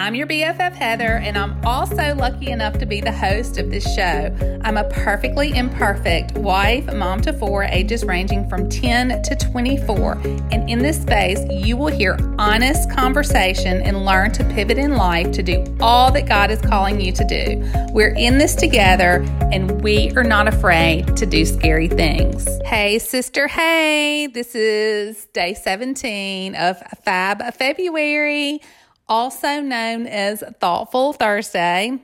I'm your BFF Heather, and I'm also lucky enough to be the host of this show. I'm a perfectly imperfect wife, mom to four, ages ranging from 10 to 24. And in this space, you will hear honest conversation and learn to pivot in life to do all that God is calling you to do. We're in this together, and we are not afraid to do scary things. Hey, sister, hey, this is day 17 of Fab February also known as Thoughtful Thursday.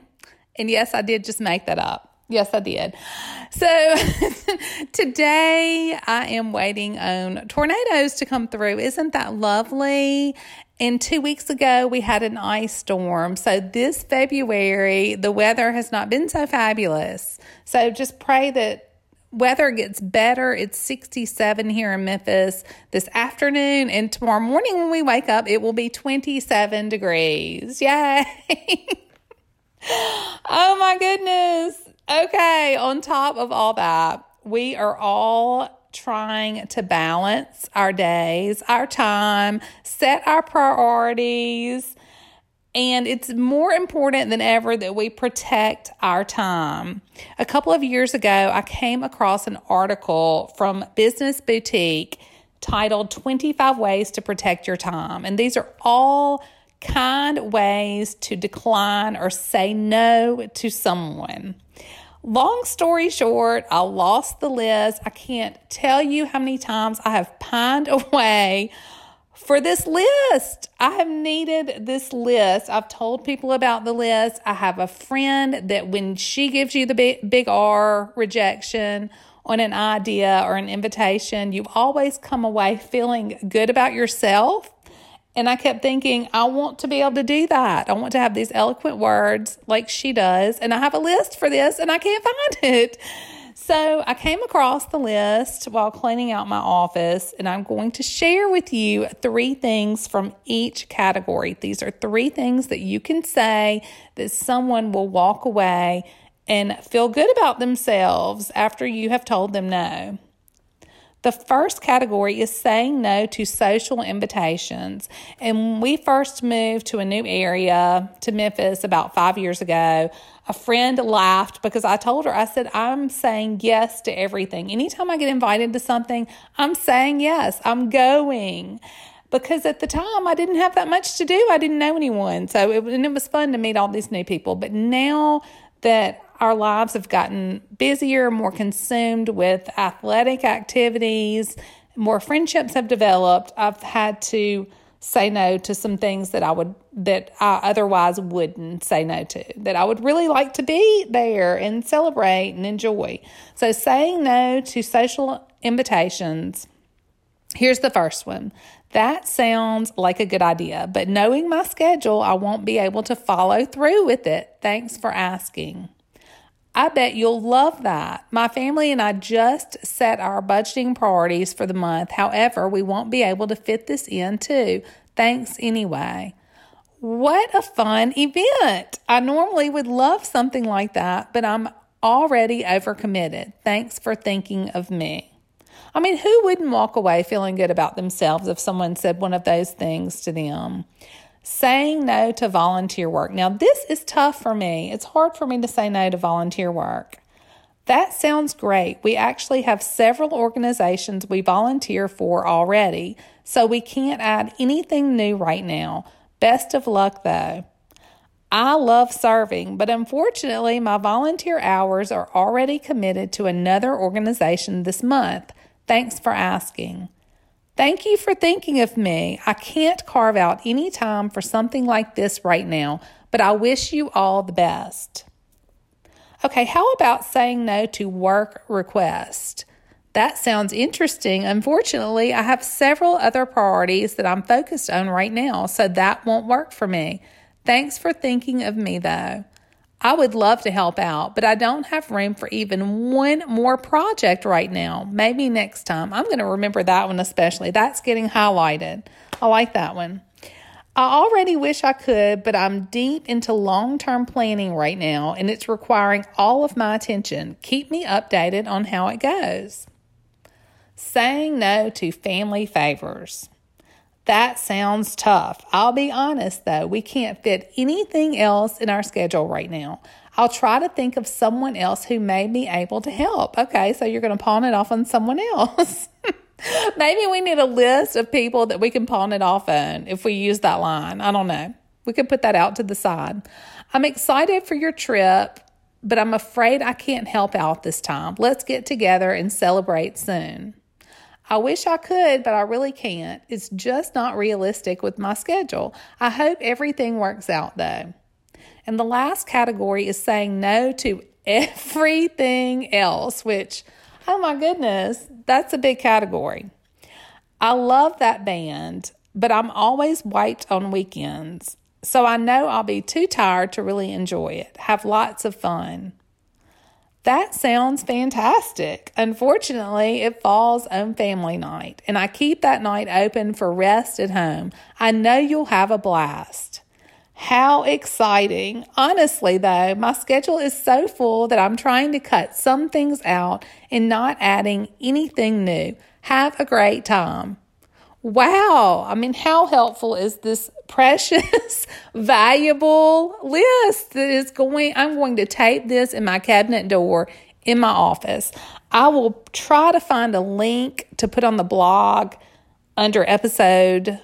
And yes, I did just make that up. Yes, I did. So today I am waiting on tornadoes to come through. Isn't that lovely? And two weeks ago, we had an ice storm. So this February, the weather has not been so fabulous. So just pray that weather gets better. It's 67 here in Memphis this afternoon, and tomorrow morning when we wake up, it will be 27 degrees. Yay! oh my goodness. Okay, on top of all that, we are all trying to balance our days, our time, set our priorities and it's more important than ever that we protect our time. A couple of years ago, I came across an article from Business Boutique titled 25 Ways to Protect Your Time. And these are all kind ways to decline or say no to someone. Long story short, I lost the list. I can't tell you how many times I have pined away for this list. I have needed this list. I've told people about the list. I have a friend that when she gives you the big, big R rejection on an idea or an invitation, you always come away feeling good about yourself. And I kept thinking, I want to be able to do that. I want to have these eloquent words like she does. And I have a list for this and I can't find it. So I came across the list while cleaning out my office, and I'm going to share with you three things from each category. These are three things that you can say that someone will walk away and feel good about themselves after you have told them no. The first category is saying no to social invitations. And when we first moved to a new area to Memphis about five years ago, a friend laughed because I told her, I said, I'm saying yes to everything. Anytime I get invited to something, I'm saying yes, I'm going. Because at the time I didn't have that much to do. I didn't know anyone. So it, and it was fun to meet all these new people. But now that our lives have gotten busier, more consumed with athletic activities, more friendships have developed, I've had to say no to some things that I would that I otherwise wouldn't say no to that I would really like to be there and celebrate and enjoy. So saying no to social invitations. Here's the first one. That sounds like a good idea, but knowing my schedule, I won't be able to follow through with it. Thanks for asking. I bet you'll love that. My family and I just set our budgeting priorities for the month. However, we won't be able to fit this in too. Thanks anyway. What a fun event! I normally would love something like that, but I'm already overcommitted. Thanks for thinking of me. I mean, who wouldn't walk away feeling good about themselves if someone said one of those things to them? Saying no to volunteer work. Now, this is tough for me. It's hard for me to say no to volunteer work. That sounds great. We actually have several organizations we volunteer for already, so we can't add anything new right now. Best of luck, though. I love serving, but unfortunately, my volunteer hours are already committed to another organization this month. Thanks for asking. Thank you for thinking of me. I can't carve out any time for something like this right now, but I wish you all the best. Okay, how about saying no to work request? That sounds interesting. Unfortunately, I have several other priorities that I'm focused on right now, so that won't work for me. Thanks for thinking of me, though. I would love to help out, but I don't have room for even one more project right now. Maybe next time. I'm going to remember that one especially. That's getting highlighted. I like that one. I already wish I could, but I'm deep into long term planning right now and it's requiring all of my attention. Keep me updated on how it goes. Saying no to family favors. That sounds tough. I'll be honest though, we can't fit anything else in our schedule right now. I'll try to think of someone else who may be able to help. Okay, so you're going to pawn it off on someone else. Maybe we need a list of people that we can pawn it off on if we use that line. I don't know. We could put that out to the side. I'm excited for your trip, but I'm afraid I can't help out this time. Let's get together and celebrate soon. I wish I could, but I really can't. It's just not realistic with my schedule. I hope everything works out though. And the last category is saying no to everything else, which, oh my goodness, that's a big category. I love that band, but I'm always wiped on weekends. So I know I'll be too tired to really enjoy it. Have lots of fun. That sounds fantastic. Unfortunately, it falls on family night, and I keep that night open for rest at home. I know you'll have a blast. How exciting. Honestly, though, my schedule is so full that I'm trying to cut some things out and not adding anything new. Have a great time. Wow. I mean, how helpful is this precious, valuable list that is going? I'm going to tape this in my cabinet door in my office. I will try to find a link to put on the blog under episode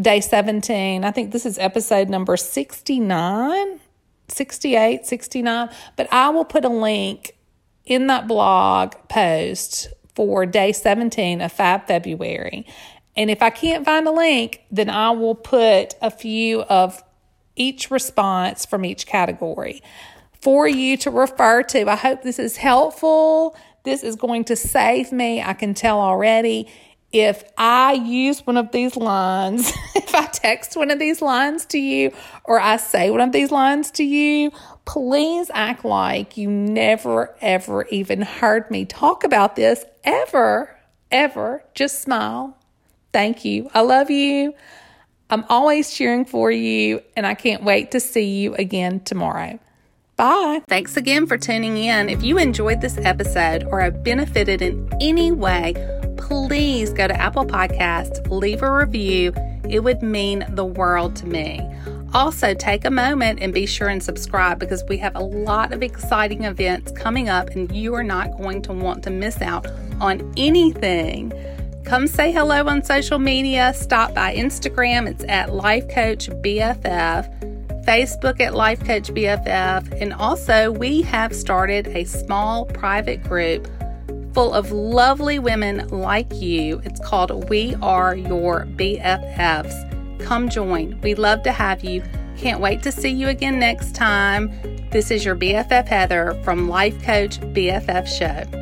day 17. I think this is episode number 69, 68, 69. But I will put a link in that blog post for day 17 of February. And if I can't find a link, then I will put a few of each response from each category for you to refer to. I hope this is helpful. This is going to save me. I can tell already. If I use one of these lines, if I text one of these lines to you or I say one of these lines to you, please act like you never, ever even heard me talk about this ever, ever. Just smile. Thank you. I love you. I'm always cheering for you, and I can't wait to see you again tomorrow. Bye. Thanks again for tuning in. If you enjoyed this episode or have benefited in any way, please go to Apple Podcasts, leave a review. It would mean the world to me. Also, take a moment and be sure and subscribe because we have a lot of exciting events coming up, and you are not going to want to miss out on anything. Come say hello on social media. Stop by Instagram, it's at Life Coach BFF, Facebook at Life Coach BFF, and also we have started a small private group full of lovely women like you. It's called We Are Your BFFs. Come join. We'd love to have you. Can't wait to see you again next time. This is your BFF Heather from Life Coach BFF Show.